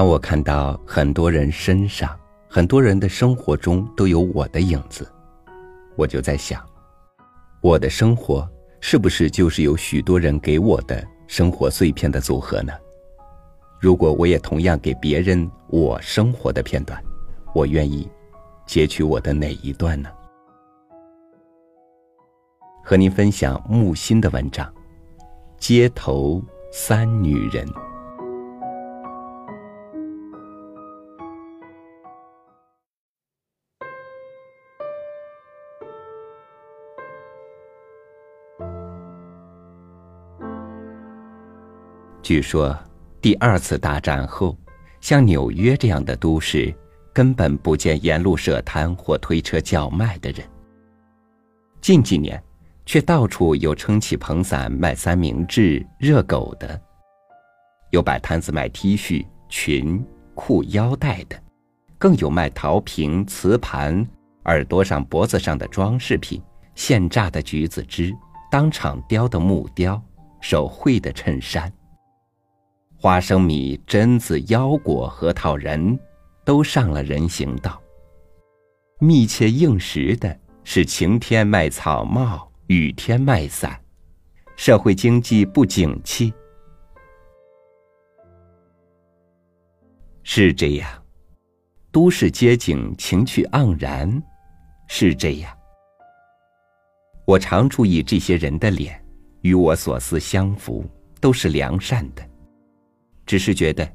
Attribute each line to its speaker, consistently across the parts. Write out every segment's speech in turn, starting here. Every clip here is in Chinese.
Speaker 1: 当我看到很多人身上、很多人的生活中都有我的影子，我就在想，我的生活是不是就是有许多人给我的生活碎片的组合呢？如果我也同样给别人我生活的片段，我愿意截取我的哪一段呢？和您分享木心的文章《街头三女人》。据说，第二次大战后，像纽约这样的都市，根本不见沿路设摊或推车叫卖的人。近几年。却到处有撑起蓬伞卖三明治、热狗的，有摆摊子卖 T 恤、裙、裤、腰带的，更有卖陶瓶、瓷盘、耳朵上、脖子上的装饰品、现榨的橘子汁、当场雕的木雕、手绘的衬衫、花生米、榛子、腰果、核桃仁，都上了人行道。密切应时的是晴天卖草帽。雨天卖伞，社会经济不景气，是这样；都市街景情趣盎然，是这样。我常注意这些人的脸，与我所思相符，都是良善的。只是觉得，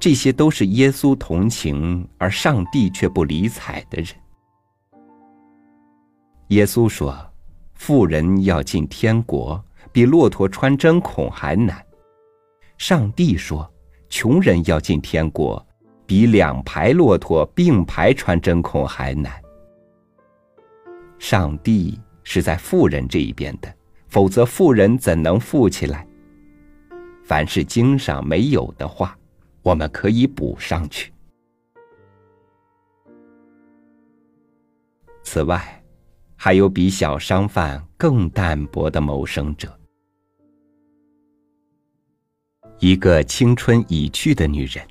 Speaker 1: 这些都是耶稣同情而上帝却不理睬的人。耶稣说。富人要进天国，比骆驼穿针孔还难。上帝说，穷人要进天国，比两排骆驼并排穿针孔还难。上帝是在富人这一边的，否则富人怎能富起来？凡是经上没有的话，我们可以补上去。此外。还有比小商贩更淡薄的谋生者。一个青春已去的女人，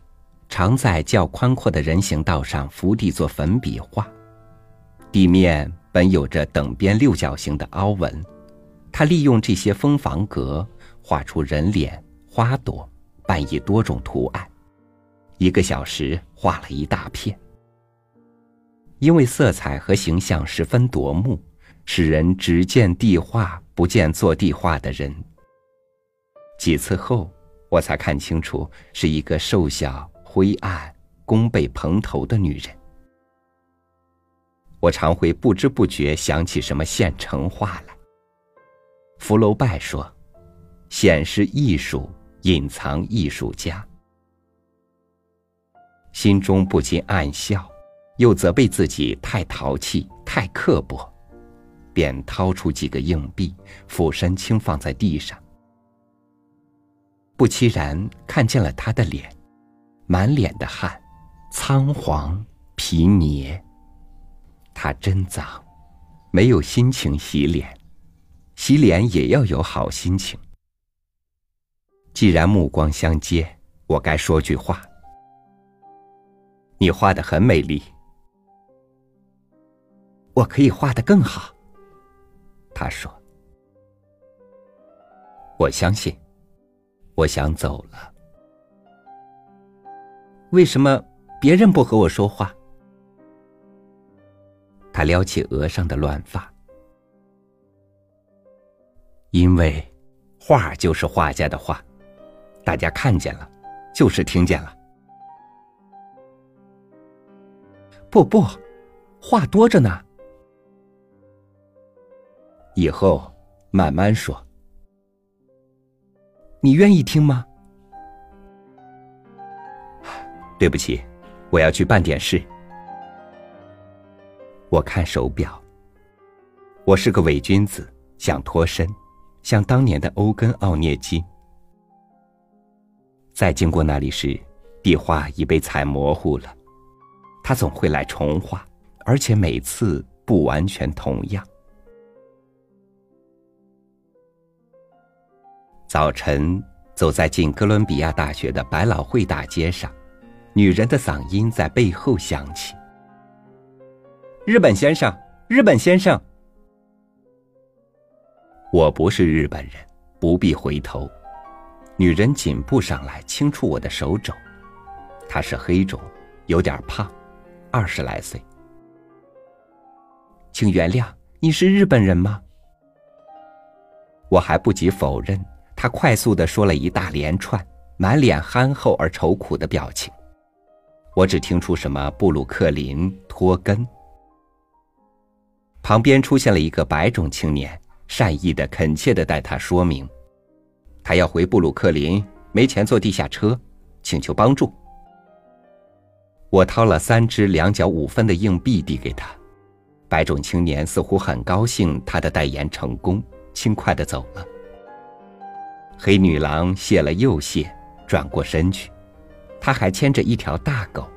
Speaker 1: 常在较宽阔的人行道上伏地做粉笔画。地面本有着等边六角形的凹纹，她利用这些蜂房格画出人脸、花朵，扮以多种图案。一个小时画了一大片。因为色彩和形象十分夺目，使人只见地画，不见做地画的人。几次后，我才看清楚，是一个瘦小、灰暗、弓背蓬头的女人。我常会不知不觉想起什么现成画来。福楼拜说：“显示艺术，隐藏艺术家。”心中不禁暗笑。又责备自己太淘气、太刻薄，便掏出几个硬币，俯身轻放在地上。不期然看见了他的脸，满脸的汗，仓皇皮捏。他真脏，没有心情洗脸，洗脸也要有好心情。既然目光相接，我该说句话：你画的很美丽。我可以画的更好，他说。我相信，我想走了。为什么别人不和我说话？他撩起额上的乱发。因为，画就是画家的画，大家看见了，就是听见了。不不，话多着呢。以后慢慢说。你愿意听吗？对不起，我要去办点事。我看手表。我是个伪君子，想脱身，像当年的欧根·奥涅金。再经过那里时，壁画已被踩模糊了。他总会来重画，而且每次不完全同样。早晨，走在进哥伦比亚大学的百老汇大街上，女人的嗓音在背后响起：“日本先生，日本先生。”我不是日本人，不必回头。女人紧步上来，轻触我的手肘。她是黑种，有点胖，二十来岁。请原谅，你是日本人吗？我还不及否认，她快速的说了一大连串，满脸憨厚而愁苦的表情。我只听出什么布鲁克林、托根。旁边出现了一个白种青年。善意的、恳切的带他说明，他要回布鲁克林，没钱坐地下车，请求帮助。我掏了三只两角五分的硬币递给他，白种青年似乎很高兴他的代言成功，轻快的走了。黑女郎谢了又谢，转过身去，他还牵着一条大狗，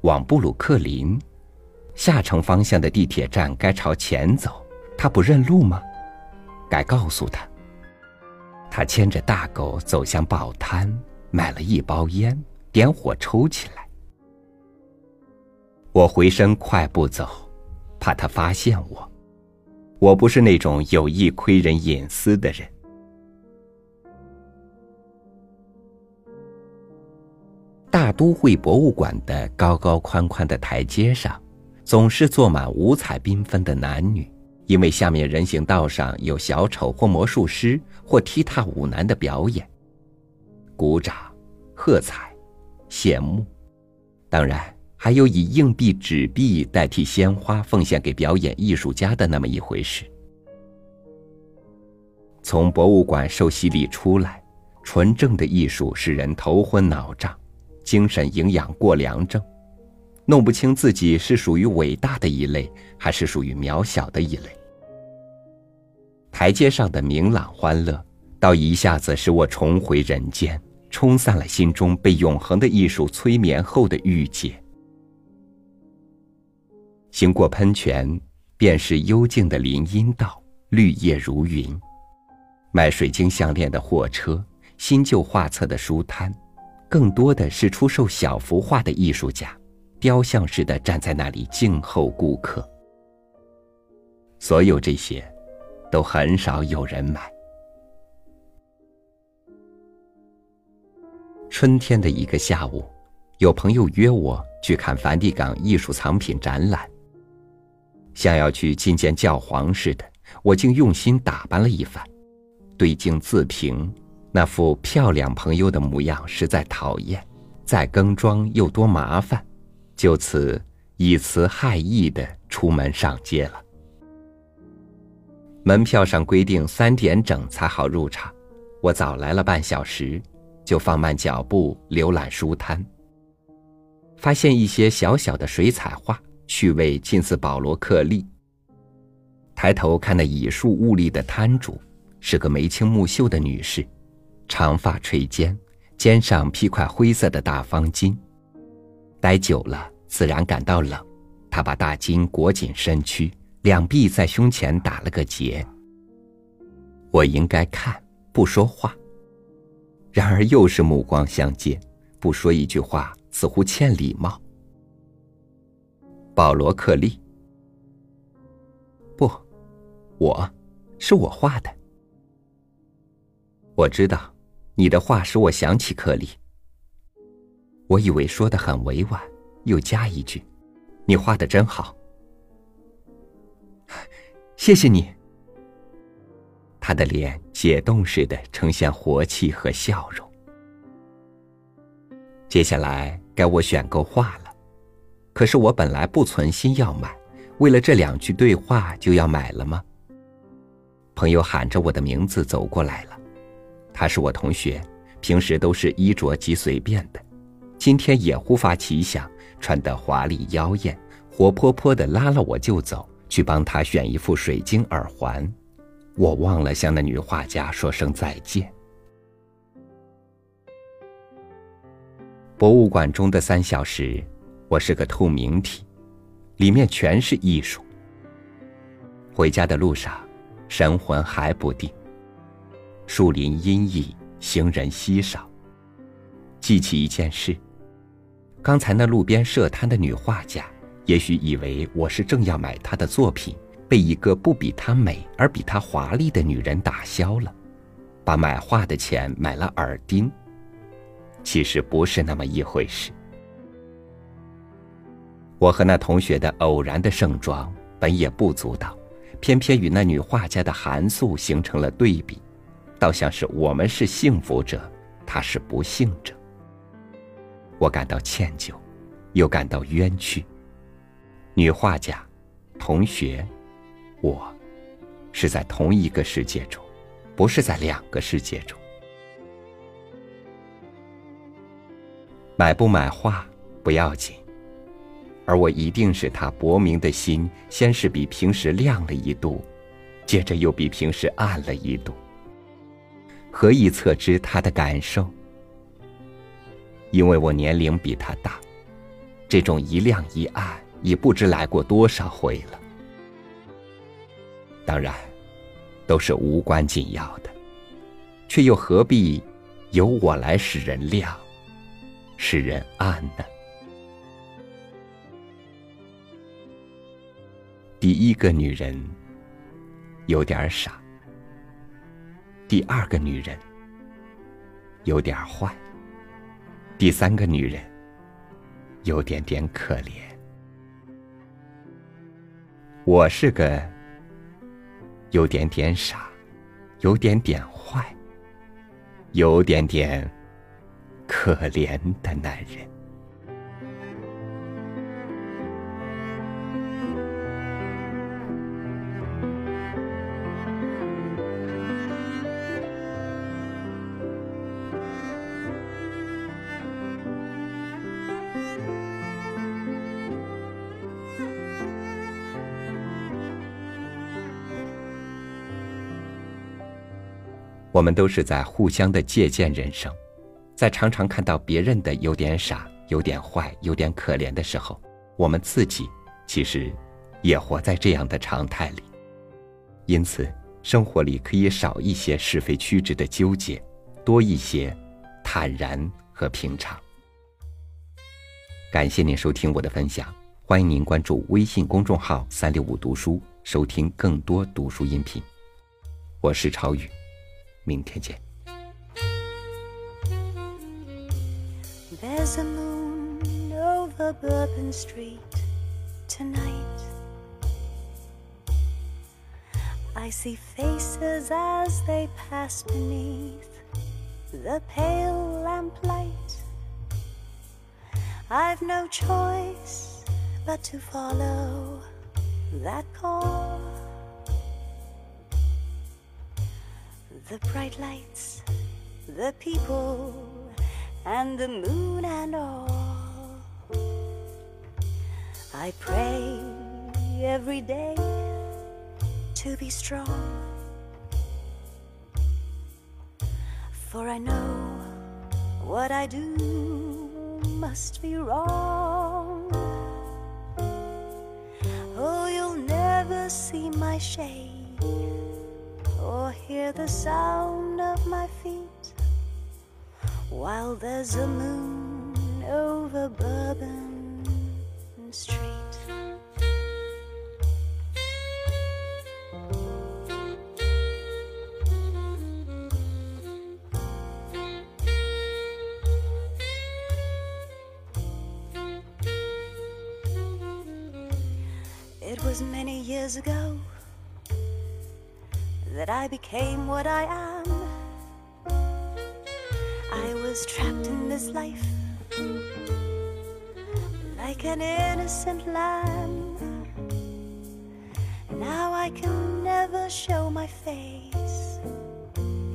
Speaker 1: 往布鲁克林下城方向的地铁站该朝前走。他不认路吗？该告诉他。他牵着大狗走向报摊，买了一包烟，点火抽起来。我回身快步走，怕他发现我。我不是那种有意窥人隐私的人。大都会博物馆的高高宽宽的台阶上，总是坐满五彩缤纷的男女。因为下面人行道上有小丑或魔术师或踢踏舞男的表演，鼓掌、喝彩、羡慕，当然还有以硬币、纸币代替鲜花奉献给表演艺术家的那么一回事。从博物馆受洗礼出来，纯正的艺术使人头昏脑胀，精神营养过量症。弄不清自己是属于伟大的一类，还是属于渺小的一类。台阶上的明朗欢乐，倒一下子使我重回人间，冲散了心中被永恒的艺术催眠后的郁结。行过喷泉，便是幽静的林荫道，绿叶如云。卖水晶项链的货车，新旧画册的书摊，更多的是出售小幅画的艺术家。雕像似的站在那里静候顾客。所有这些，都很少有人买。春天的一个下午，有朋友约我去看梵蒂冈艺术藏品展览。像要去觐见教皇似的，我竟用心打扮了一番，对镜自评，那副漂亮朋友的模样实在讨厌，再更妆又多麻烦。就此以词害意的出门上街了。门票上规定三点整才好入场，我早来了半小时，就放慢脚步浏览书摊。发现一些小小的水彩画，趣味近似保罗克利。抬头看那以树兀立的摊主，是个眉清目秀的女士，长发垂肩，肩上披块灰色的大方巾。待久了，自然感到冷。他把大襟裹紧身躯，两臂在胸前打了个结。我应该看，不说话。然而又是目光相接，不说一句话，似乎欠礼貌。保罗·克利，不，我，是我画的。我知道，你的话使我想起克利。我以为说的很委婉，又加一句：“你画的真好。”谢谢你。他的脸解冻似的呈现活气和笑容。接下来该我选购画了，可是我本来不存心要买，为了这两句对话就要买了吗？朋友喊着我的名字走过来了，他是我同学，平时都是衣着极随便的。今天也忽发奇想，穿得华丽妖艳，活泼泼的拉了我就走，去帮他选一副水晶耳环。我忘了向那女画家说声再见。博物馆中的三小时，我是个透明体，里面全是艺术。回家的路上，神魂还不定。树林阴翳，行人稀少。记起一件事。刚才那路边设摊的女画家，也许以为我是正要买她的作品，被一个不比她美而比她华丽的女人打消了，把买画的钱买了耳钉。其实不是那么一回事。我和那同学的偶然的盛装本也不足道，偏偏与那女画家的寒素形成了对比，倒像是我们是幸福者，她是不幸者。我感到歉疚，又感到冤屈。女画家、同学，我，是在同一个世界中，不是在两个世界中。买不买画不要紧，而我一定使他薄明的心，先是比平时亮了一度，接着又比平时暗了一度。何以测知他的感受？因为我年龄比他大，这种一亮一暗已不知来过多少回了。当然，都是无关紧要的，却又何必由我来使人亮，使人暗呢？第一个女人有点傻，第二个女人有点坏。第三个女人，有点点可怜。我是个有点点傻，有点点坏，有点点可怜的男人。我们都是在互相的借鉴人生，在常常看到别人的有点傻、有点坏、有点可怜的时候，我们自己其实也活在这样的常态里。因此，生活里可以少一些是非曲直的纠结，多一些坦然和平常。感谢您收听我的分享，欢迎您关注微信公众号“三六五读书”，收听更多读书音频。我是超宇。明天见。There's a moon over Bourbon Street tonight. I see faces as they pass beneath the pale lamplight. I've no choice but to follow that call. The bright lights, the people, and the moon and all. I pray every day to be strong. For I know what I do must be wrong. Oh, you'll never see my shade hear the sound of my feet while there's a moon over Bourbon Street. It was many years ago that I became what I am. I was trapped in this life like an innocent lamb. Now I can never show my face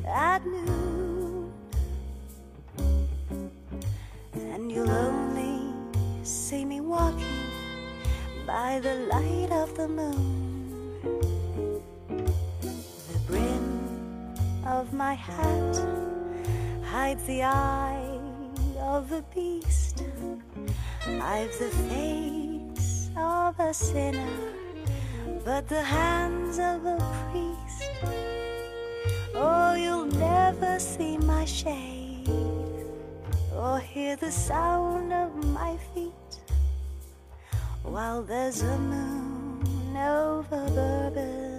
Speaker 1: at noon, and you'll only see me walking by the light of the moon. Of my hat hides the eye of the beast. I've the face of a sinner, but the hands of a priest. Oh, you'll never see my shade
Speaker 2: or hear the sound of my feet while there's a moon over Bourbon